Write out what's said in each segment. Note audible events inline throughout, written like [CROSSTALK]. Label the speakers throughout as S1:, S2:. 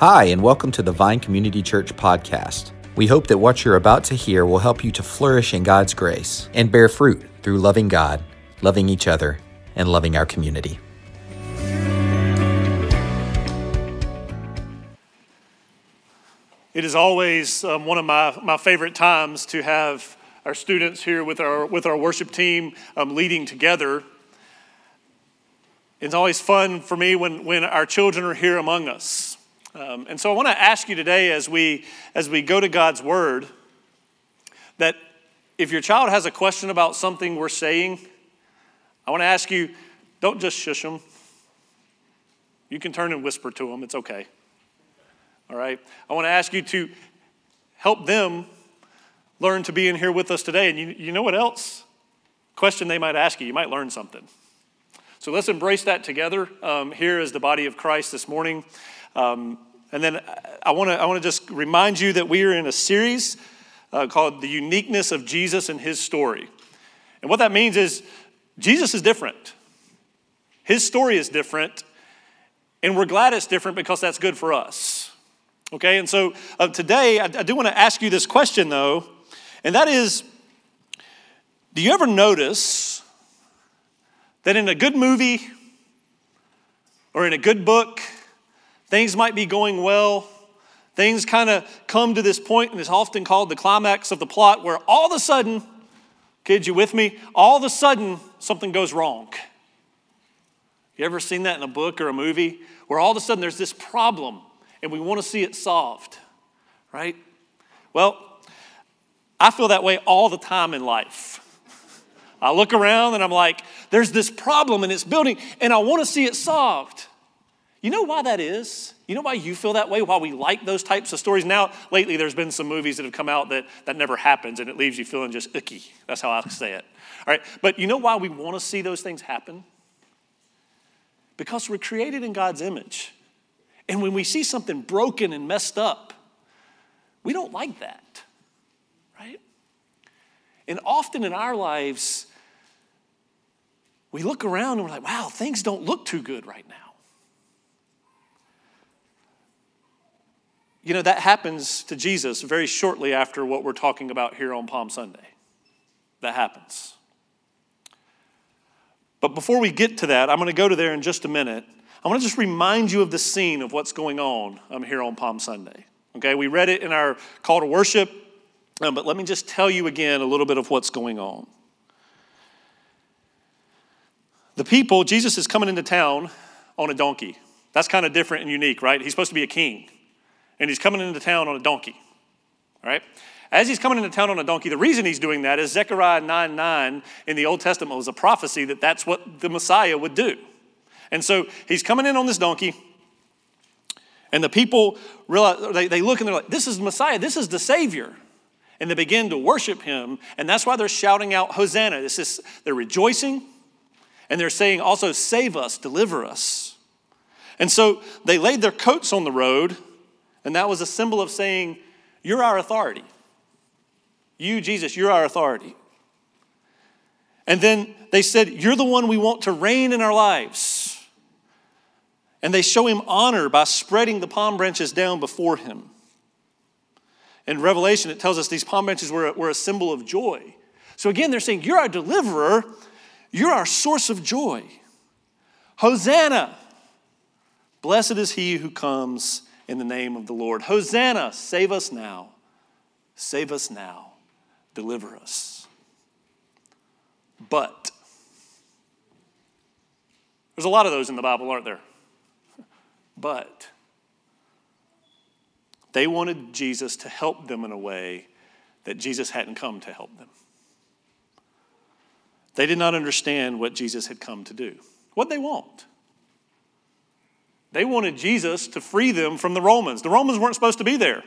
S1: Hi, and welcome to the Vine Community Church podcast. We hope that what you're about to hear will help you to flourish in God's grace and bear fruit through loving God, loving each other, and loving our community.
S2: It is always um, one of my, my favorite times to have our students here with our, with our worship team um, leading together. It's always fun for me when, when our children are here among us. Um, and so I want to ask you today as we, as we go to God's Word that if your child has a question about something we're saying, I want to ask you don't just shush them. You can turn and whisper to them, it's okay. All right? I want to ask you to help them learn to be in here with us today. And you, you know what else? Question they might ask you, you might learn something. So let's embrace that together um, here as the body of Christ this morning. Um, and then I want to I want to just remind you that we are in a series uh, called "The Uniqueness of Jesus and His Story," and what that means is Jesus is different. His story is different, and we're glad it's different because that's good for us. Okay, and so uh, today I, I do want to ask you this question though, and that is, do you ever notice that in a good movie or in a good book? Things might be going well. Things kind of come to this point, and it's often called the climax of the plot, where all of a sudden, kids, you with me? All of a sudden, something goes wrong. You ever seen that in a book or a movie? Where all of a sudden there's this problem and we want to see it solved, right? Well, I feel that way all the time in life. I look around and I'm like, there's this problem and it's building, and I want to see it solved. You know why that is? You know why you feel that way? Why we like those types of stories? Now, lately, there's been some movies that have come out that that never happens and it leaves you feeling just icky. That's how I say it. All right, but you know why we want to see those things happen? Because we're created in God's image. And when we see something broken and messed up, we don't like that, right? And often in our lives, we look around and we're like, wow, things don't look too good right now. You know, that happens to Jesus very shortly after what we're talking about here on Palm Sunday. That happens. But before we get to that, I'm going to go to there in just a minute. I want to just remind you of the scene of what's going on um, here on Palm Sunday. Okay, we read it in our call to worship, um, but let me just tell you again a little bit of what's going on. The people, Jesus is coming into town on a donkey. That's kind of different and unique, right? He's supposed to be a king and he's coming into town on a donkey. All right? As he's coming into town on a donkey, the reason he's doing that is Zechariah 9 9 in the Old Testament was a prophecy that that's what the Messiah would do. And so he's coming in on this donkey, and the people realize, they, they look and they're like, this is the Messiah, this is the Savior. And they begin to worship him, and that's why they're shouting out, Hosanna. This is, they're rejoicing, and they're saying also, save us, deliver us. And so they laid their coats on the road and that was a symbol of saying, You're our authority. You, Jesus, you're our authority. And then they said, You're the one we want to reign in our lives. And they show him honor by spreading the palm branches down before him. In Revelation, it tells us these palm branches were, were a symbol of joy. So again, they're saying, You're our deliverer, you're our source of joy. Hosanna! Blessed is he who comes in the name of the Lord. Hosanna, save us now. Save us now. Deliver us. But, there's a lot of those in the Bible, aren't there? But, they wanted Jesus to help them in a way that Jesus hadn't come to help them. They did not understand what Jesus had come to do. What they want? They wanted Jesus to free them from the Romans. The Romans weren't supposed to be there.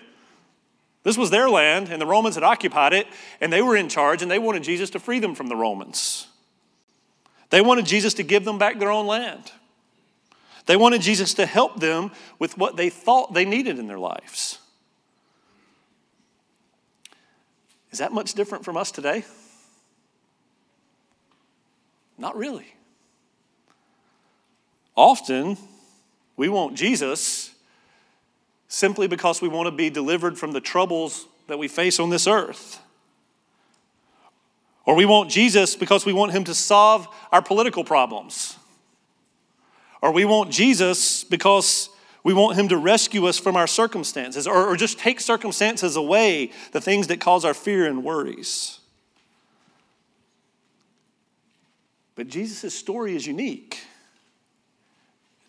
S2: This was their land, and the Romans had occupied it, and they were in charge, and they wanted Jesus to free them from the Romans. They wanted Jesus to give them back their own land. They wanted Jesus to help them with what they thought they needed in their lives. Is that much different from us today? Not really. Often, we want Jesus simply because we want to be delivered from the troubles that we face on this earth. Or we want Jesus because we want him to solve our political problems. Or we want Jesus because we want him to rescue us from our circumstances or, or just take circumstances away, the things that cause our fear and worries. But Jesus' story is unique.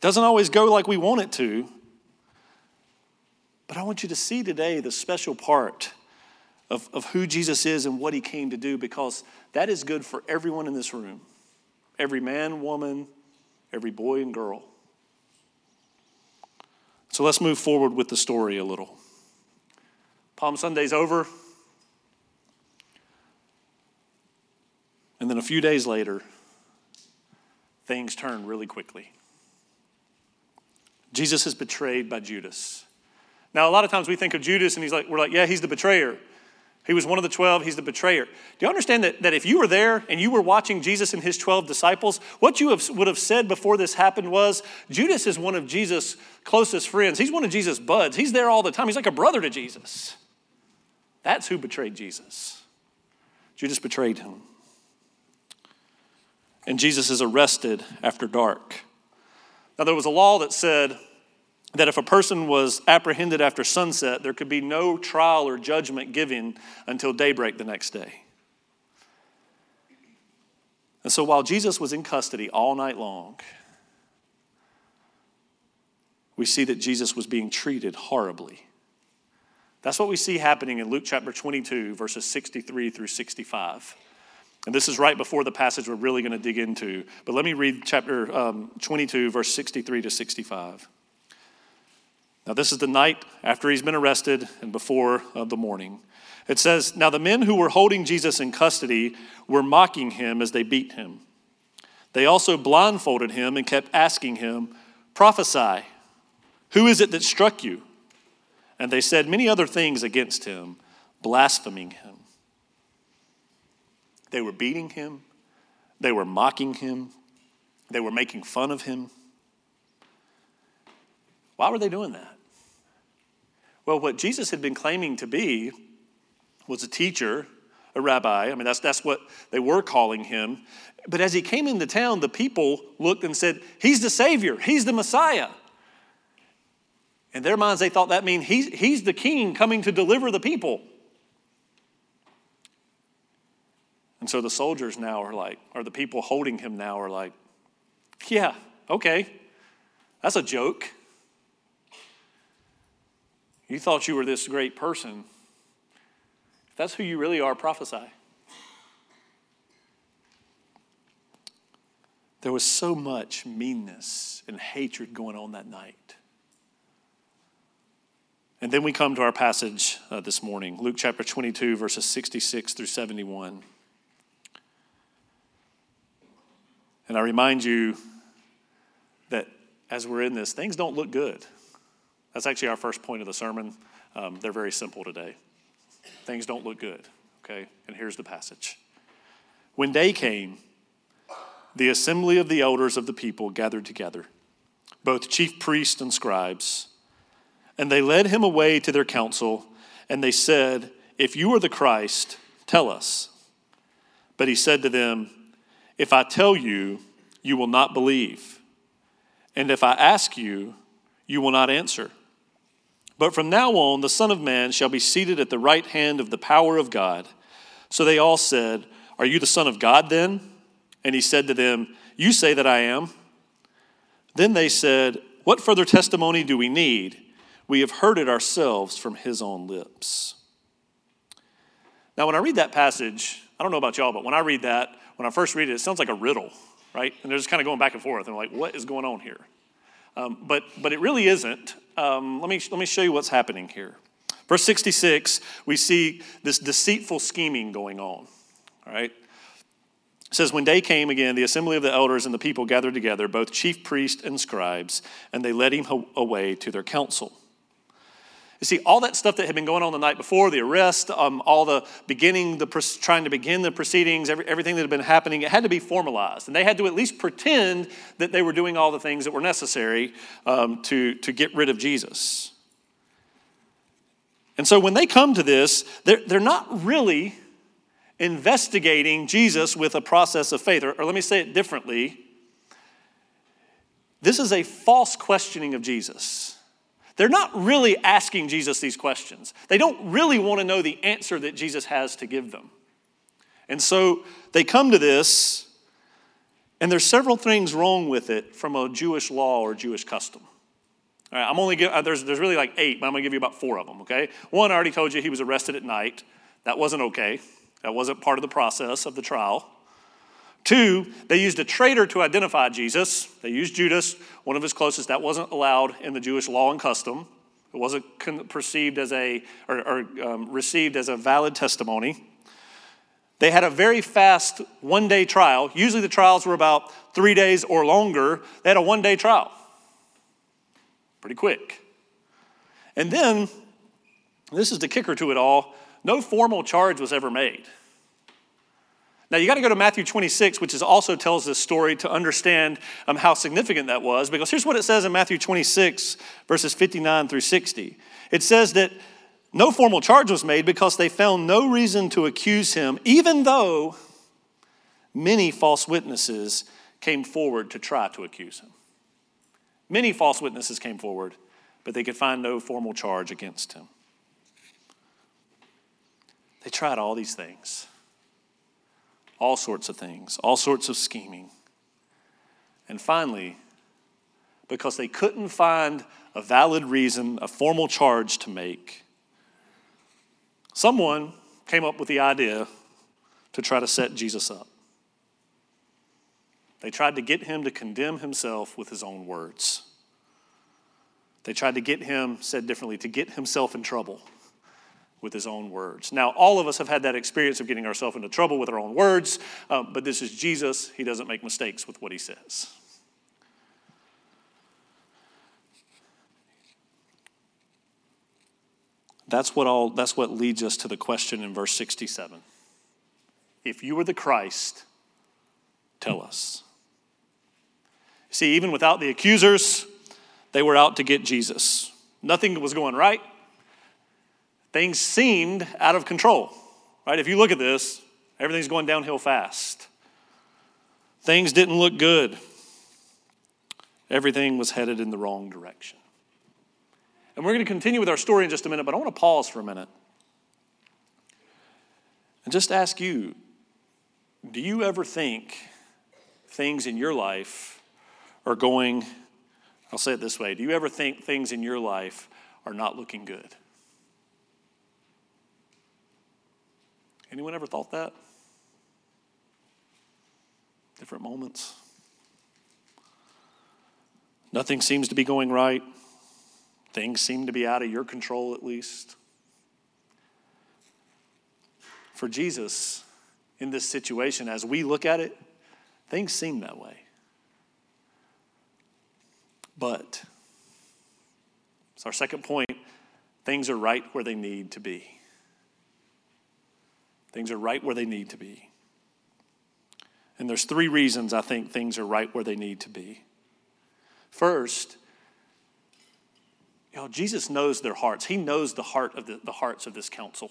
S2: Doesn't always go like we want it to. But I want you to see today the special part of, of who Jesus is and what he came to do because that is good for everyone in this room every man, woman, every boy and girl. So let's move forward with the story a little. Palm Sunday's over. And then a few days later, things turn really quickly. Jesus is betrayed by Judas. Now, a lot of times we think of Judas and he's like, we're like, yeah, he's the betrayer. He was one of the 12, he's the betrayer. Do you understand that, that if you were there and you were watching Jesus and his 12 disciples, what you have, would have said before this happened was Judas is one of Jesus' closest friends. He's one of Jesus' buds. He's there all the time. He's like a brother to Jesus. That's who betrayed Jesus. Judas betrayed him. And Jesus is arrested after dark. Now, there was a law that said that if a person was apprehended after sunset, there could be no trial or judgment given until daybreak the next day. And so while Jesus was in custody all night long, we see that Jesus was being treated horribly. That's what we see happening in Luke chapter 22, verses 63 through 65. And this is right before the passage we're really going to dig into. But let me read chapter um, 22, verse 63 to 65. Now, this is the night after he's been arrested and before uh, the morning. It says, Now the men who were holding Jesus in custody were mocking him as they beat him. They also blindfolded him and kept asking him, Prophesy, who is it that struck you? And they said many other things against him, blaspheming him. They were beating him, they were mocking him, they were making fun of him. Why were they doing that? Well, what Jesus had been claiming to be was a teacher, a rabbi. I mean, that's, that's what they were calling him. But as he came into town, the people looked and said, He's the Savior, He's the Messiah. In their minds, they thought that means he's, he's the king coming to deliver the people. And so the soldiers now are like, or the people holding him now are like, yeah, okay, that's a joke. You thought you were this great person. If that's who you really are, prophesy. There was so much meanness and hatred going on that night. And then we come to our passage uh, this morning, Luke chapter 22, verses 66 through 71. And I remind you that as we're in this, things don't look good. That's actually our first point of the sermon. Um, they're very simple today. Things don't look good, okay? And here's the passage. When day came, the assembly of the elders of the people gathered together, both chief priests and scribes, and they led him away to their council, and they said, If you are the Christ, tell us. But he said to them, If I tell you, you will not believe. And if I ask you, you will not answer. But from now on, the Son of Man shall be seated at the right hand of the power of God. So they all said, Are you the Son of God then? And he said to them, You say that I am. Then they said, What further testimony do we need? We have heard it ourselves from his own lips. Now, when I read that passage, I don't know about y'all, but when I read that, when I first read it, it sounds like a riddle, right? And they're just kind of going back and forth. And I'm like, what is going on here? Um, but, but it really isn't. Um, let, me, let me show you what's happening here. Verse 66, we see this deceitful scheming going on. All right? It says, When day came again, the assembly of the elders and the people gathered together, both chief priests and scribes, and they led him away to their council. You see, all that stuff that had been going on the night before, the arrest, um, all the beginning, the trying to begin the proceedings, every, everything that had been happening, it had to be formalized. And they had to at least pretend that they were doing all the things that were necessary um, to, to get rid of Jesus. And so when they come to this, they're, they're not really investigating Jesus with a process of faith. Or, or let me say it differently this is a false questioning of Jesus. They're not really asking Jesus these questions. They don't really want to know the answer that Jesus has to give them. And so they come to this, and there's several things wrong with it from a Jewish law or Jewish custom. All right, I'm only give, uh, there's, there's really like eight, but I'm going to give you about four of them, okay? One, I already told you he was arrested at night. That wasn't okay. That wasn't part of the process of the trial. Two, they used a traitor to identify Jesus. They used Judas, one of his closest. That wasn't allowed in the Jewish law and custom. It wasn't perceived as a, or, or um, received as a valid testimony. They had a very fast one day trial. Usually the trials were about three days or longer. They had a one day trial. Pretty quick. And then, this is the kicker to it all no formal charge was ever made. Now, you got to go to Matthew 26, which is also tells this story to understand um, how significant that was, because here's what it says in Matthew 26, verses 59 through 60. It says that no formal charge was made because they found no reason to accuse him, even though many false witnesses came forward to try to accuse him. Many false witnesses came forward, but they could find no formal charge against him. They tried all these things, all sorts of things, all sorts of scheming. And finally, because they couldn't find a valid reason, a formal charge to make, someone came up with the idea to try to set Jesus up. They tried to get him to condemn himself with his own words. They tried to get him, said differently, to get himself in trouble with his own words. Now, all of us have had that experience of getting ourselves into trouble with our own words, uh, but this is Jesus. He doesn't make mistakes with what he says. That's what, all, that's what leads us to the question in verse 67. If you are the Christ, tell us. See, even without the accusers, they were out to get Jesus. Nothing was going right things seemed out of control, right? If you look at this, everything's going downhill fast. Things didn't look good. Everything was headed in the wrong direction. And we're going to continue with our story in just a minute, but I want to pause for a minute and just ask you do you ever think things in your life are going, I'll say it this way, do you ever think things in your life are not looking good? Anyone ever thought that? Different moments. Nothing seems to be going right. Things seem to be out of your control, at least. For Jesus, in this situation, as we look at it, things seem that way. But, it's our second point things are right where they need to be. Things are right where they need to be. And there's three reasons I think things are right where they need to be. First, you know, Jesus knows their hearts. He knows the heart of the, the hearts of this council.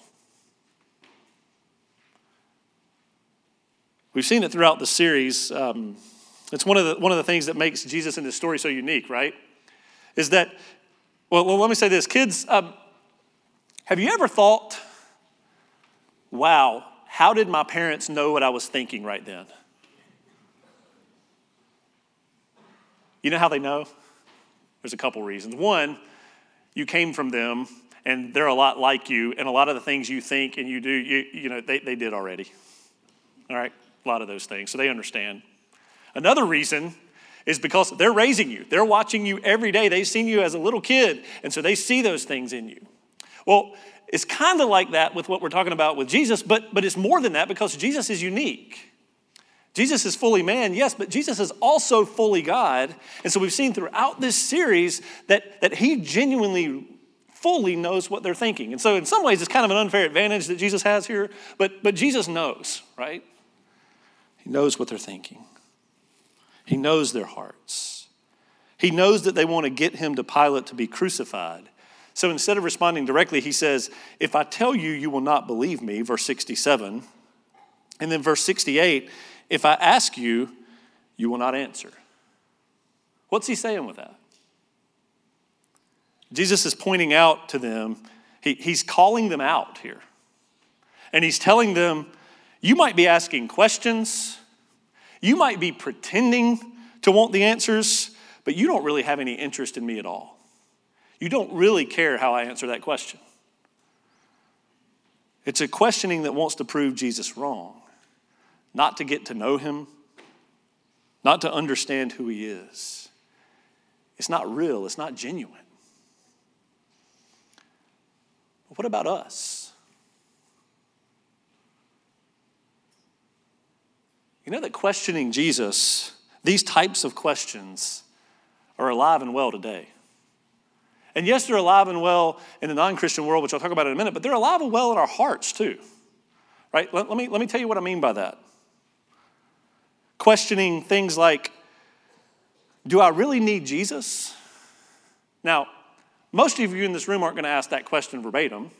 S2: We've seen it throughout the series. Um, it's one of the one of the things that makes Jesus in this story so unique, right? Is that well, well let me say this, kids. Um, have you ever thought wow, how did my parents know what I was thinking right then? You know how they know? There's a couple reasons. One, you came from them and they're a lot like you, and a lot of the things you think and you do, you, you know, they, they did already. All right? A lot of those things. So they understand. Another reason is because they're raising you. They're watching you every day. They've seen you as a little kid, and so they see those things in you. Well, it's kind of like that with what we're talking about with Jesus, but, but it's more than that because Jesus is unique. Jesus is fully man, yes, but Jesus is also fully God. And so we've seen throughout this series that, that he genuinely fully knows what they're thinking. And so in some ways it's kind of an unfair advantage that Jesus has here, but, but Jesus knows, right? He knows what they're thinking. He knows their hearts. He knows that they want to get him to Pilate to be crucified So instead of responding directly, he says, If I tell you, you will not believe me, verse 67. And then verse 68, if I ask you, you will not answer. What's he saying with that? Jesus is pointing out to them, he, he's calling them out here. And he's telling them, you might be asking questions, you might be pretending to want the answers, but you don't really have any interest in me at all. You don't really care how I answer that question. It's a questioning that wants to prove Jesus wrong, not to get to know him, not to understand who he is. It's not real, it's not genuine. But what about us? You know that questioning Jesus, these types of questions, are alive and well today. And yes, they're alive and well in the non Christian world, which I'll talk about in a minute, but they're alive and well in our hearts too. Right? Let, let, me, let me tell you what I mean by that. Questioning things like Do I really need Jesus? Now, most of you in this room aren't going to ask that question verbatim.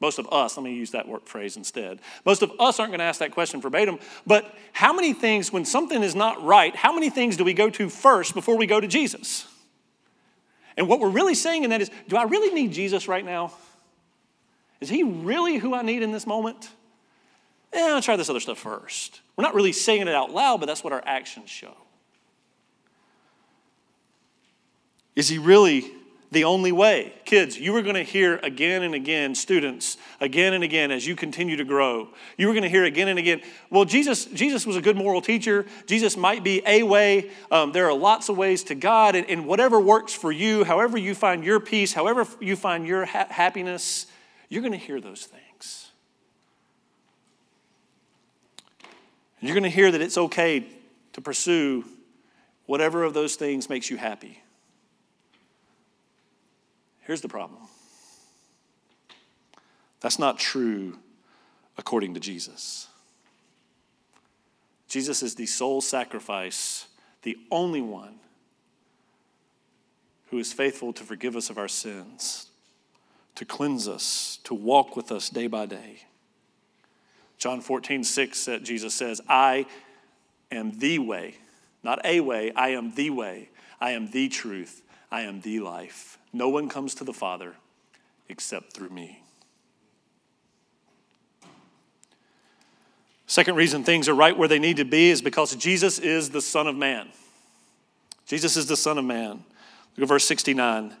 S2: Most of us, let me use that word phrase instead. Most of us aren't going to ask that question verbatim, but how many things, when something is not right, how many things do we go to first before we go to Jesus? And what we're really saying in that is do I really need Jesus right now? Is he really who I need in this moment? Eh, I'll try this other stuff first. We're not really saying it out loud, but that's what our actions show. Is he really the only way. Kids, you are going to hear again and again, students, again and again as you continue to grow. You are going to hear again and again, well, Jesus, Jesus was a good moral teacher. Jesus might be a way. Um, there are lots of ways to God, and, and, whatever works for you, however you find your peace, however you find your ha- happiness, you're going to hear those things. You're going to hear that it's okay to pursue whatever of those things makes you happy. Here's the problem that's not true according to Jesus. Jesus is the sole sacrifice, the only one who is faithful to forgive us of our sins, to cleanse us, to walk with us day by day. John 14, 6, uh, Jesus says, I am the way, not a way, I am the way, I am the truth, I am the life. No one comes to the Father except through me. Second reason things are right where they need to be is because Jesus is the Son of Man. Jesus is the Son of Man. Look at verse 69.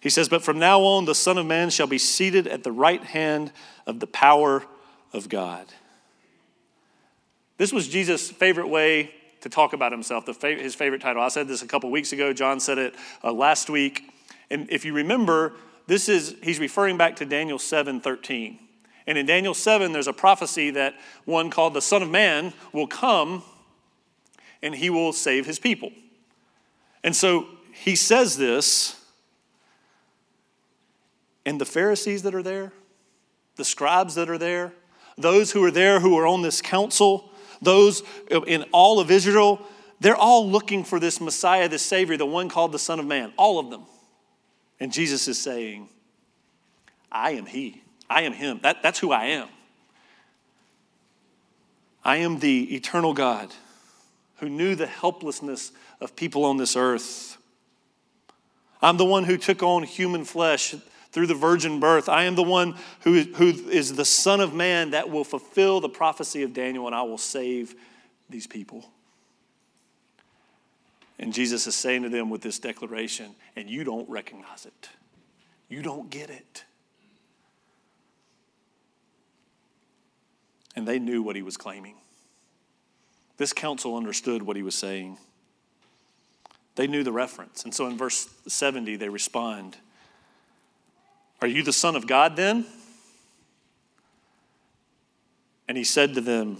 S2: He says, But from now on, the Son of Man shall be seated at the right hand of the power of God. This was Jesus' favorite way to talk about himself, his favorite title. I said this a couple weeks ago. John said it uh, last week. And if you remember, this is he's referring back to Daniel 7 13. And in Daniel 7, there's a prophecy that one called the Son of Man will come and he will save his people. And so he says this, and the Pharisees that are there, the scribes that are there, those who are there who are on this council, those in all of Israel, they're all looking for this Messiah, this Savior, the one called the Son of Man, all of them. And Jesus is saying, I am He. I am Him. That, that's who I am. I am the eternal God who knew the helplessness of people on this earth. I'm the one who took on human flesh through the virgin birth. I am the one who, who is the Son of Man that will fulfill the prophecy of Daniel, and I will save these people. And Jesus is saying to them with this declaration, and you don't recognize it. You don't get it. And they knew what he was claiming. This council understood what he was saying. They knew the reference. And so in verse 70, they respond Are you the Son of God then? And he said to them,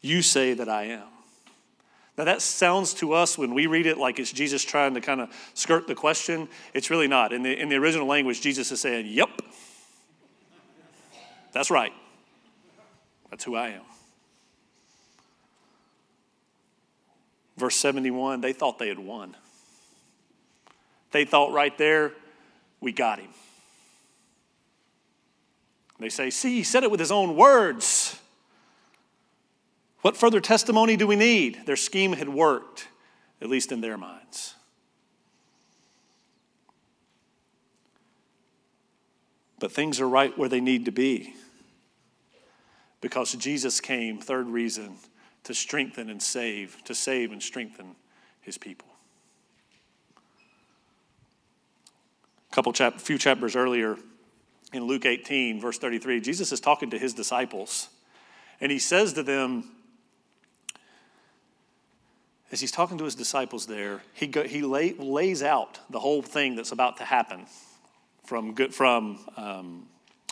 S2: You say that I am. Now, that sounds to us when we read it like it's Jesus trying to kind of skirt the question. It's really not. In the, in the original language, Jesus is saying, Yep, that's right. That's who I am. Verse 71, they thought they had won. They thought right there, we got him. They say, See, he said it with his own words. What further testimony do we need? Their scheme had worked, at least in their minds. But things are right where they need to be because Jesus came, third reason, to strengthen and save, to save and strengthen his people. A couple chap- few chapters earlier in Luke 18, verse 33, Jesus is talking to his disciples, and he says to them, as he's talking to his disciples there, he, go, he lay, lays out the whole thing that's about to happen from, from um,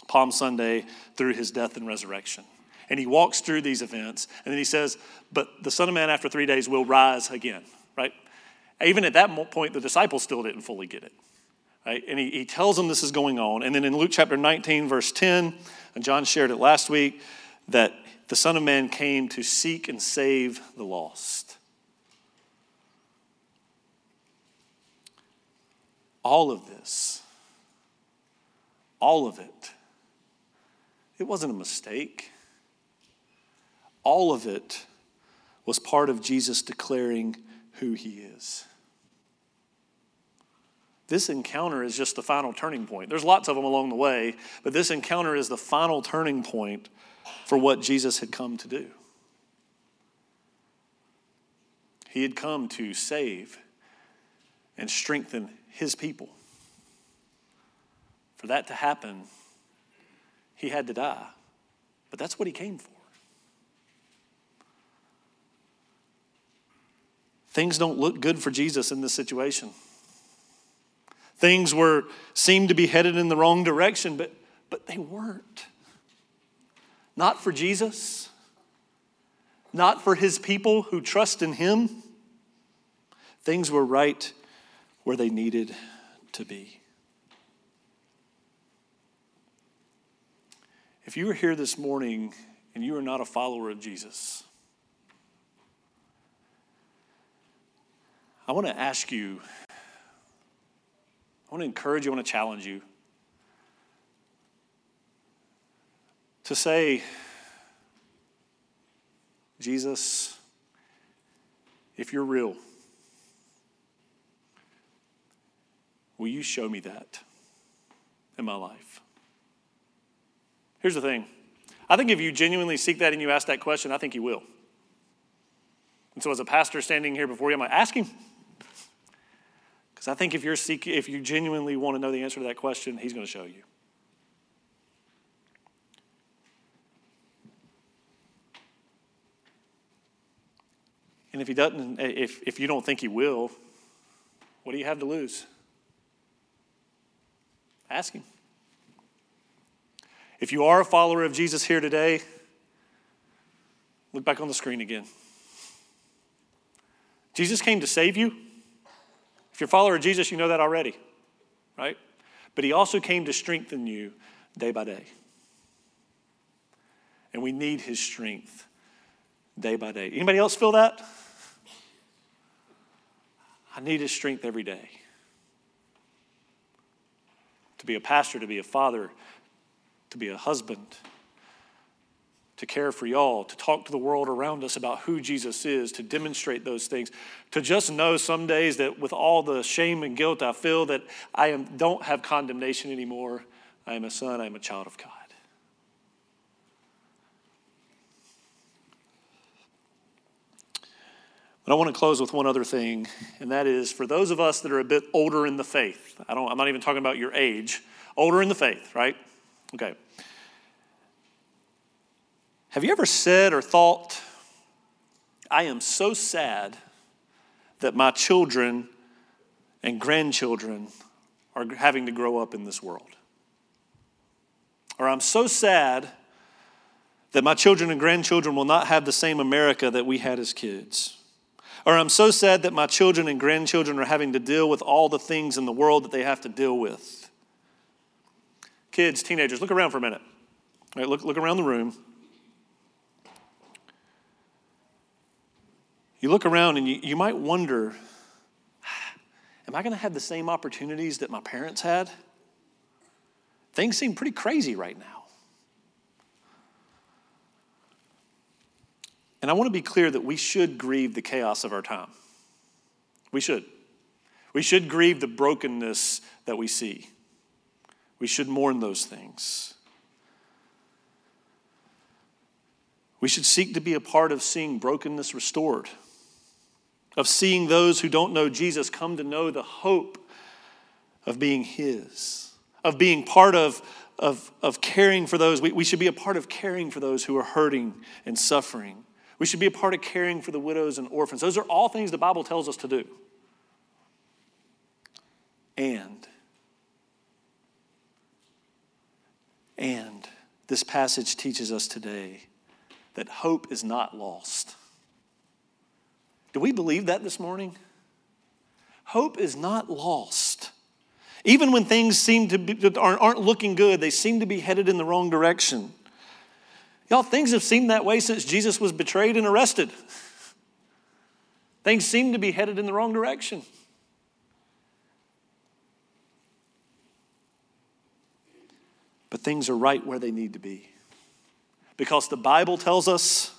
S2: Palm Sunday through his death and resurrection. And he walks through these events, and then he says, But the Son of Man after three days will rise again, right? Even at that point, the disciples still didn't fully get it. Right? And he, he tells them this is going on. And then in Luke chapter 19, verse 10, and John shared it last week, that the Son of Man came to seek and save the lost. All of this, all of it, it wasn't a mistake. All of it was part of Jesus declaring who he is. This encounter is just the final turning point. There's lots of them along the way, but this encounter is the final turning point for what Jesus had come to do. He had come to save and strengthen his people. For that to happen, he had to die. But that's what he came for. Things don't look good for Jesus in this situation. Things were seemed to be headed in the wrong direction, but, but they weren't. Not for Jesus, not for his people who trust in him. Things were right where they needed to be. If you are here this morning and you are not a follower of Jesus, I want to ask you, I want to encourage you, I want to challenge you to say, Jesus, if you're real, will you show me that in my life? Here's the thing I think if you genuinely seek that and you ask that question, I think you will. And so, as a pastor standing here before you, I'm like, ask him. Because I think if you're seeking, if you genuinely want to know the answer to that question, he's going to show you. And if he doesn't, eh, if, if you don't think he will, what do you have to lose? Ask him. If you are a follower of Jesus here today, look back on the screen again. Jesus came to save you. If you're a follower of Jesus, you know that already, right? But he also came to strengthen you day by day. And we need his strength day by day. Anybody else feel that? I need his strength every day. To be a pastor, to be a father, to be a husband, to care for y'all, to talk to the world around us about who Jesus is, to demonstrate those things, to just know some days that with all the shame and guilt I feel that I am, don't have condemnation anymore. I am a son, I am a child of God. But I want to close with one other thing, and that is for those of us that are a bit older in the faith. I don't, I'm not even talking about your age, older in the faith, right? Okay. Have you ever said or thought, I am so sad that my children and grandchildren are having to grow up in this world? Or I'm so sad that my children and grandchildren will not have the same America that we had as kids. Or I'm so sad that my children and grandchildren are having to deal with all the things in the world that they have to deal with. Kids, teenagers, look around for a minute. Look, look around the room. You look around and you, you might wonder am I going to have the same opportunities that my parents had? Things seem pretty crazy right now. And I want to be clear that we should grieve the chaos of our time. We should. We should grieve the brokenness that we see. We should mourn those things. We should seek to be a part of seeing brokenness restored of seeing those who don't know Jesus come to know the hope of being His, of being part of, of, of caring for those. We, we should be a part of caring for those who are hurting and suffering. We should be a part of caring for the widows and orphans. Those are all things the Bible tells us to do. And, and this passage teaches us today that hope is not lost. Do we believe that this morning? Hope is not lost. Even when things seem to be, aren't looking good, they seem to be headed in the wrong direction. Y'all, things have seemed that way since Jesus was betrayed and arrested. Things seem to be headed in the wrong direction. But things are right where they need to be. Because the Bible tells us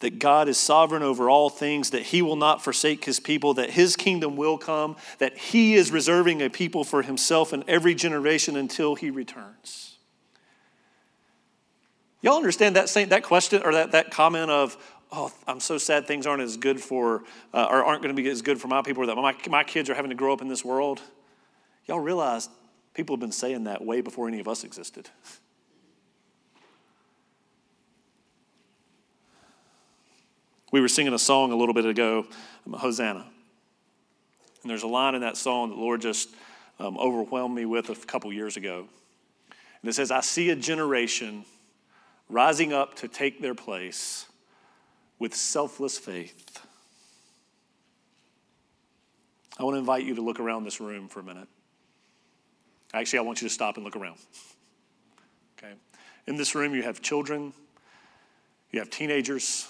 S2: that God is sovereign over all things, that He will not forsake His people, that His kingdom will come, that He is reserving a people for Himself in every generation until He returns. Y'all understand that, same, that question or that, that comment of, oh, I'm so sad things aren't as good for, uh, or aren't going to be as good for my people, or that my, my kids are having to grow up in this world? Y'all realize people have been saying that way before any of us existed. [LAUGHS] We were singing a song a little bit ago, Hosanna. And there's a line in that song that the Lord just um, overwhelmed me with a couple years ago. And it says, I see a generation rising up to take their place with selfless faith. I want to invite you to look around this room for a minute. Actually, I want you to stop and look around. Okay? In this room, you have children, you have teenagers,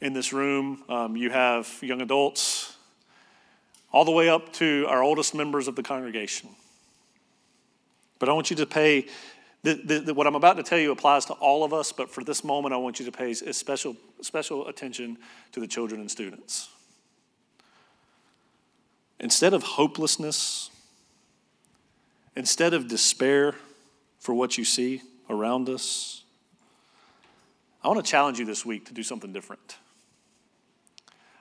S2: in this room. Um, you have young adults, all the way up to our oldest members of the congregation. But I want you to pay, the, the, the, what I'm about to tell you applies to all of us, but for this moment, I want you to pay special, special attention to the children and students. Instead of hopelessness, instead of despair for what you see around us, I want to challenge you this week to do something different.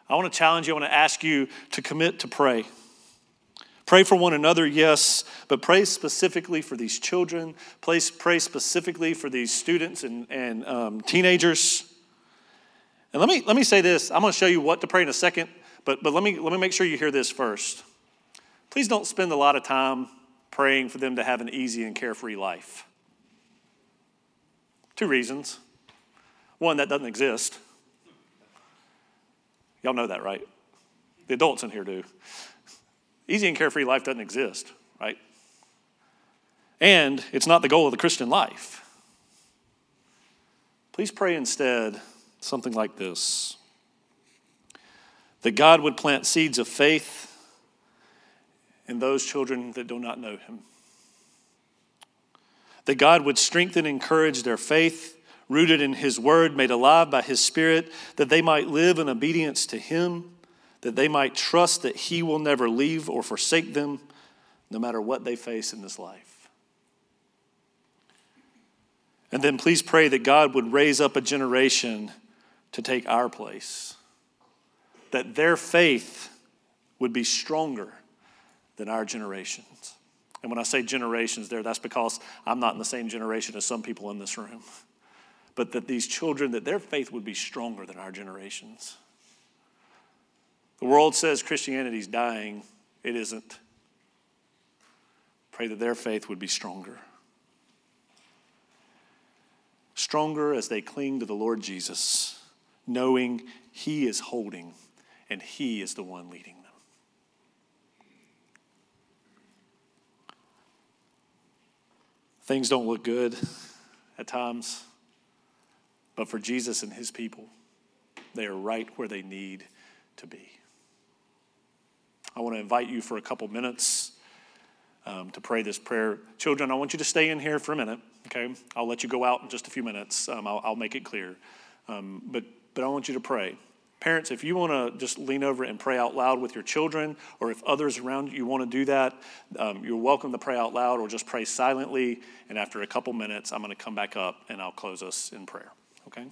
S2: I want to challenge you, I want to ask you to commit to pray. Pray for one another, yes, but pray specifically for these children. Pray, pray specifically for these students and, and um, teenagers. And let me, let me say this I'm going to show you what to pray in a second, but, but let, me, let me make sure you hear this first. Please don't spend a lot of time praying for them to have an easy and carefree life. Two reasons. One, that doesn't exist. Y'all know that, right? The adults in here do. Easy and carefree life doesn't exist, right? And it's not the goal of the Christian life. Please pray instead something like this that God would plant seeds of faith in those children that do not know Him. That God would strengthen and encourage their faith rooted in His Word, made alive by His Spirit, that they might live in obedience to Him, that they might trust that He will never leave or forsake them, no matter what they face in this life. And then please pray that God would raise up a generation to take our place, that their faith would be stronger than our generations. And when I say generations there, that's because I'm not in the same generation as some people in this room but that these children, that their faith would be stronger than our generations. The world says Christianity is dying. It isn't. Pray that their faith would be stronger. Stronger as they cling to the Lord Jesus, knowing He is holding and He is the one leading them. Things don't look good at times. But for Jesus and his people, they are right where they need to be. I want to invite you for a couple minutes um, to pray this prayer. Children, I want you to stay in here for a minute, okay? I'll let you go out in just a few minutes. Um, I'll, I'll, make it clear. Um, but, but I want you to pray. Parents, if you want to just lean over and pray out loud with your children, or if others around you want to do that, um, you're welcome to pray out loud or just pray silently. And after a couple minutes, I'm going to come back up and I'll close us in prayer. Okay?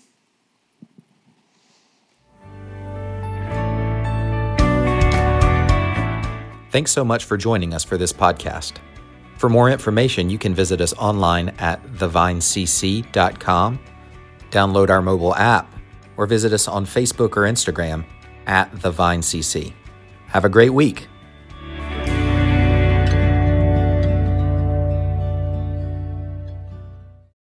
S1: Thanks so much for joining us for this podcast. For more information, you can visit us online at thevinecc.com, download our mobile app, or visit us on Facebook or Instagram at thevinecc. Have a great week.